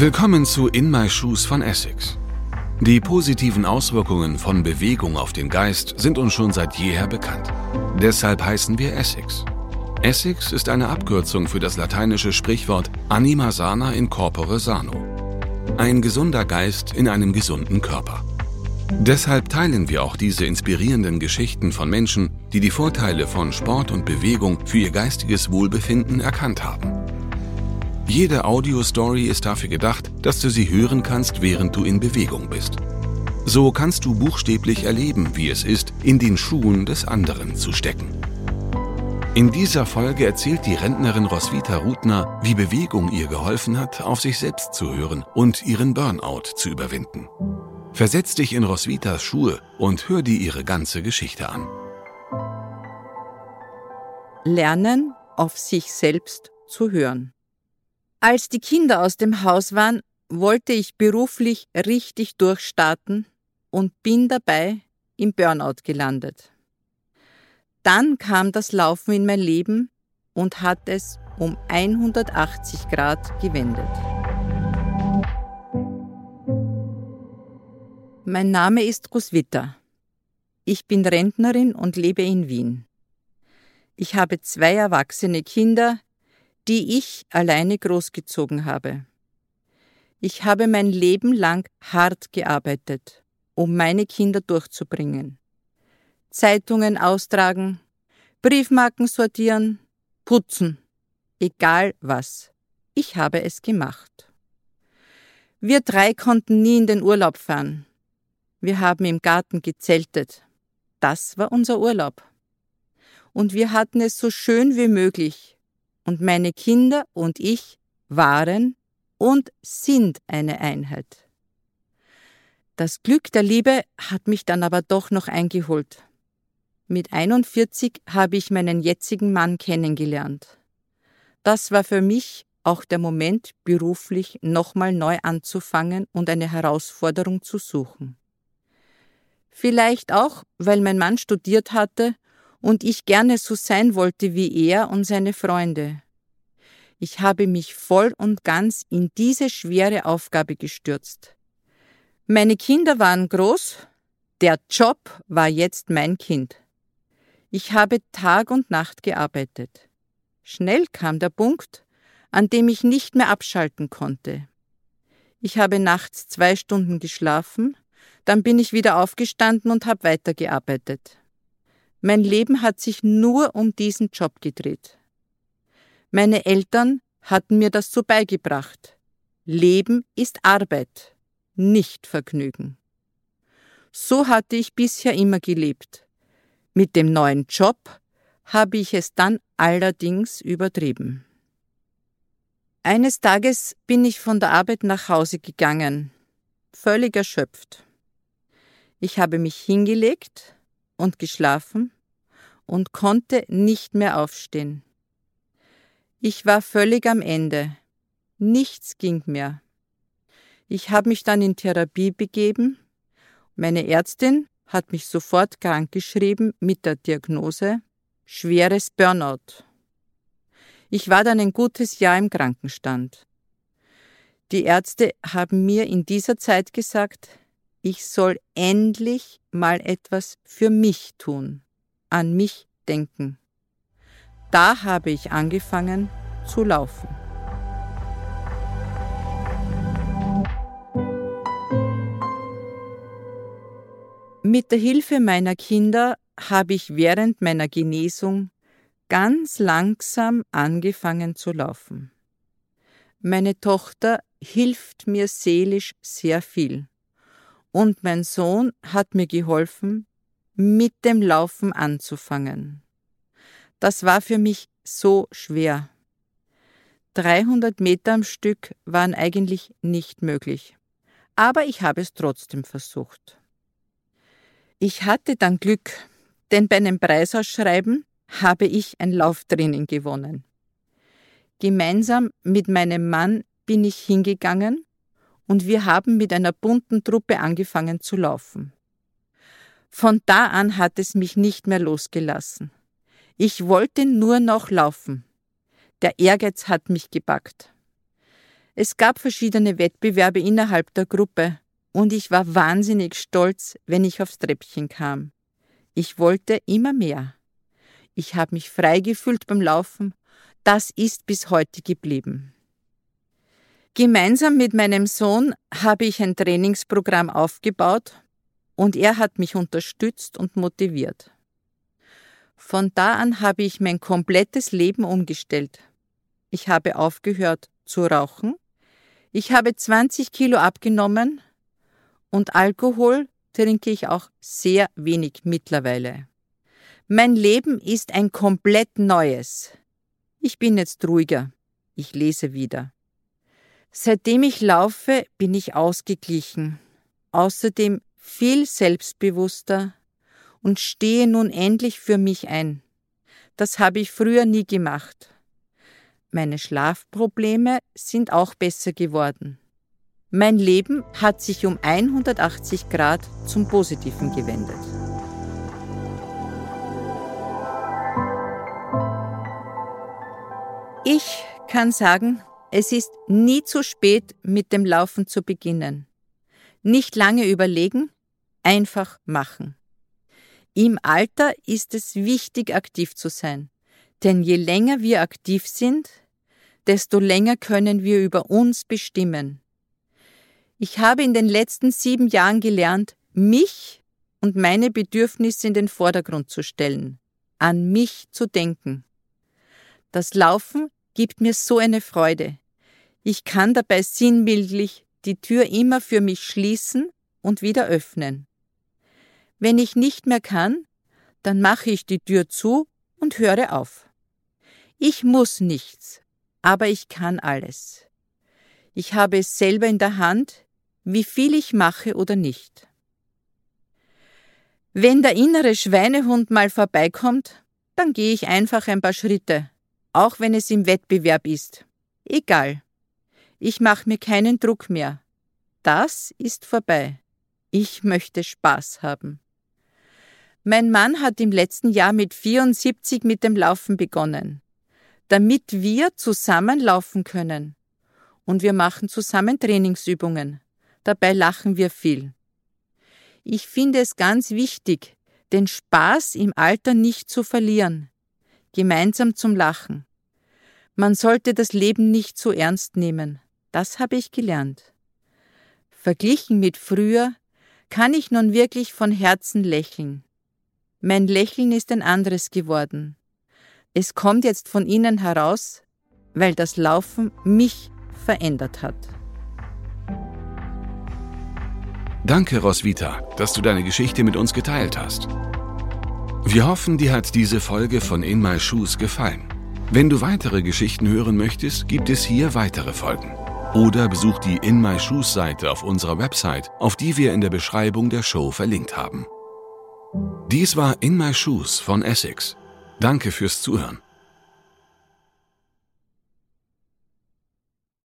Willkommen zu In My Shoes von Essex. Die positiven Auswirkungen von Bewegung auf den Geist sind uns schon seit jeher bekannt. Deshalb heißen wir Essex. Essex ist eine Abkürzung für das lateinische Sprichwort Anima sana in corpore sano. Ein gesunder Geist in einem gesunden Körper. Deshalb teilen wir auch diese inspirierenden Geschichten von Menschen, die die Vorteile von Sport und Bewegung für ihr geistiges Wohlbefinden erkannt haben. Jede Audio-Story ist dafür gedacht, dass du sie hören kannst, während du in Bewegung bist. So kannst du buchstäblich erleben, wie es ist, in den Schuhen des anderen zu stecken. In dieser Folge erzählt die Rentnerin Roswitha Rutner, wie Bewegung ihr geholfen hat, auf sich selbst zu hören und ihren Burnout zu überwinden. Versetz dich in Roswitas Schuhe und hör dir ihre ganze Geschichte an. Lernen, auf sich selbst zu hören. Als die Kinder aus dem Haus waren, wollte ich beruflich richtig durchstarten und bin dabei im Burnout gelandet. Dann kam das Laufen in mein Leben und hat es um 180 Grad gewendet. Mein Name ist Roswitha. Ich bin Rentnerin und lebe in Wien. Ich habe zwei erwachsene Kinder, die ich alleine großgezogen habe. Ich habe mein Leben lang hart gearbeitet, um meine Kinder durchzubringen. Zeitungen austragen, Briefmarken sortieren, putzen, egal was. Ich habe es gemacht. Wir drei konnten nie in den Urlaub fahren. Wir haben im Garten gezeltet. Das war unser Urlaub. Und wir hatten es so schön wie möglich, und meine Kinder und ich waren und sind eine Einheit. Das Glück der Liebe hat mich dann aber doch noch eingeholt. Mit 41 habe ich meinen jetzigen Mann kennengelernt. Das war für mich auch der Moment, beruflich nochmal neu anzufangen und eine Herausforderung zu suchen. Vielleicht auch, weil mein Mann studiert hatte und ich gerne so sein wollte wie er und seine Freunde. Ich habe mich voll und ganz in diese schwere Aufgabe gestürzt. Meine Kinder waren groß, der Job war jetzt mein Kind. Ich habe Tag und Nacht gearbeitet. Schnell kam der Punkt, an dem ich nicht mehr abschalten konnte. Ich habe nachts zwei Stunden geschlafen, dann bin ich wieder aufgestanden und habe weitergearbeitet. Mein Leben hat sich nur um diesen Job gedreht. Meine Eltern hatten mir das so beigebracht. Leben ist Arbeit, nicht Vergnügen. So hatte ich bisher immer gelebt. Mit dem neuen Job habe ich es dann allerdings übertrieben. Eines Tages bin ich von der Arbeit nach Hause gegangen, völlig erschöpft. Ich habe mich hingelegt und geschlafen und konnte nicht mehr aufstehen. Ich war völlig am Ende. Nichts ging mehr. Ich habe mich dann in Therapie begeben. Meine Ärztin hat mich sofort krankgeschrieben mit der Diagnose schweres Burnout. Ich war dann ein gutes Jahr im Krankenstand. Die Ärzte haben mir in dieser Zeit gesagt, ich soll endlich mal etwas für mich tun, an mich denken. Da habe ich angefangen zu laufen. Mit der Hilfe meiner Kinder habe ich während meiner Genesung ganz langsam angefangen zu laufen. Meine Tochter hilft mir seelisch sehr viel und mein Sohn hat mir geholfen, mit dem Laufen anzufangen. Das war für mich so schwer. 300 Meter am Stück waren eigentlich nicht möglich, aber ich habe es trotzdem versucht. Ich hatte dann Glück, denn bei einem Preisausschreiben habe ich ein Lauftraining gewonnen. Gemeinsam mit meinem Mann bin ich hingegangen und wir haben mit einer bunten Truppe angefangen zu laufen. Von da an hat es mich nicht mehr losgelassen. Ich wollte nur noch laufen. Der Ehrgeiz hat mich gepackt. Es gab verschiedene Wettbewerbe innerhalb der Gruppe und ich war wahnsinnig stolz, wenn ich aufs Treppchen kam. Ich wollte immer mehr. Ich habe mich frei gefühlt beim Laufen. Das ist bis heute geblieben. Gemeinsam mit meinem Sohn habe ich ein Trainingsprogramm aufgebaut und er hat mich unterstützt und motiviert. Von da an habe ich mein komplettes Leben umgestellt. Ich habe aufgehört zu rauchen, ich habe 20 Kilo abgenommen und Alkohol trinke ich auch sehr wenig mittlerweile. Mein Leben ist ein komplett neues. Ich bin jetzt ruhiger. Ich lese wieder. Seitdem ich laufe, bin ich ausgeglichen. Außerdem viel selbstbewusster und stehe nun endlich für mich ein. Das habe ich früher nie gemacht. Meine Schlafprobleme sind auch besser geworden. Mein Leben hat sich um 180 Grad zum Positiven gewendet. Ich kann sagen, es ist nie zu spät, mit dem Laufen zu beginnen. Nicht lange überlegen, einfach machen. Im Alter ist es wichtig, aktiv zu sein, denn je länger wir aktiv sind, desto länger können wir über uns bestimmen. Ich habe in den letzten sieben Jahren gelernt, mich und meine Bedürfnisse in den Vordergrund zu stellen, an mich zu denken. Das Laufen gibt mir so eine Freude. Ich kann dabei sinnbildlich die Tür immer für mich schließen und wieder öffnen. Wenn ich nicht mehr kann, dann mache ich die Tür zu und höre auf. Ich muss nichts, aber ich kann alles. Ich habe es selber in der Hand, wie viel ich mache oder nicht. Wenn der innere Schweinehund mal vorbeikommt, dann gehe ich einfach ein paar Schritte, auch wenn es im Wettbewerb ist. Egal. Ich mache mir keinen Druck mehr. Das ist vorbei. Ich möchte Spaß haben. Mein Mann hat im letzten Jahr mit 74 mit dem Laufen begonnen, damit wir zusammen laufen können. Und wir machen zusammen Trainingsübungen. Dabei lachen wir viel. Ich finde es ganz wichtig, den Spaß im Alter nicht zu verlieren. Gemeinsam zum Lachen. Man sollte das Leben nicht zu ernst nehmen. Das habe ich gelernt. Verglichen mit früher kann ich nun wirklich von Herzen lächeln. Mein Lächeln ist ein anderes geworden. Es kommt jetzt von innen heraus, weil das Laufen mich verändert hat. Danke, Roswitha, dass du deine Geschichte mit uns geteilt hast. Wir hoffen, dir hat diese Folge von In My Shoes gefallen. Wenn du weitere Geschichten hören möchtest, gibt es hier weitere Folgen. Oder besuch die In My Shoes Seite auf unserer Website, auf die wir in der Beschreibung der Show verlinkt haben. Dies war In My Shoes von Essex. Danke fürs Zuhören.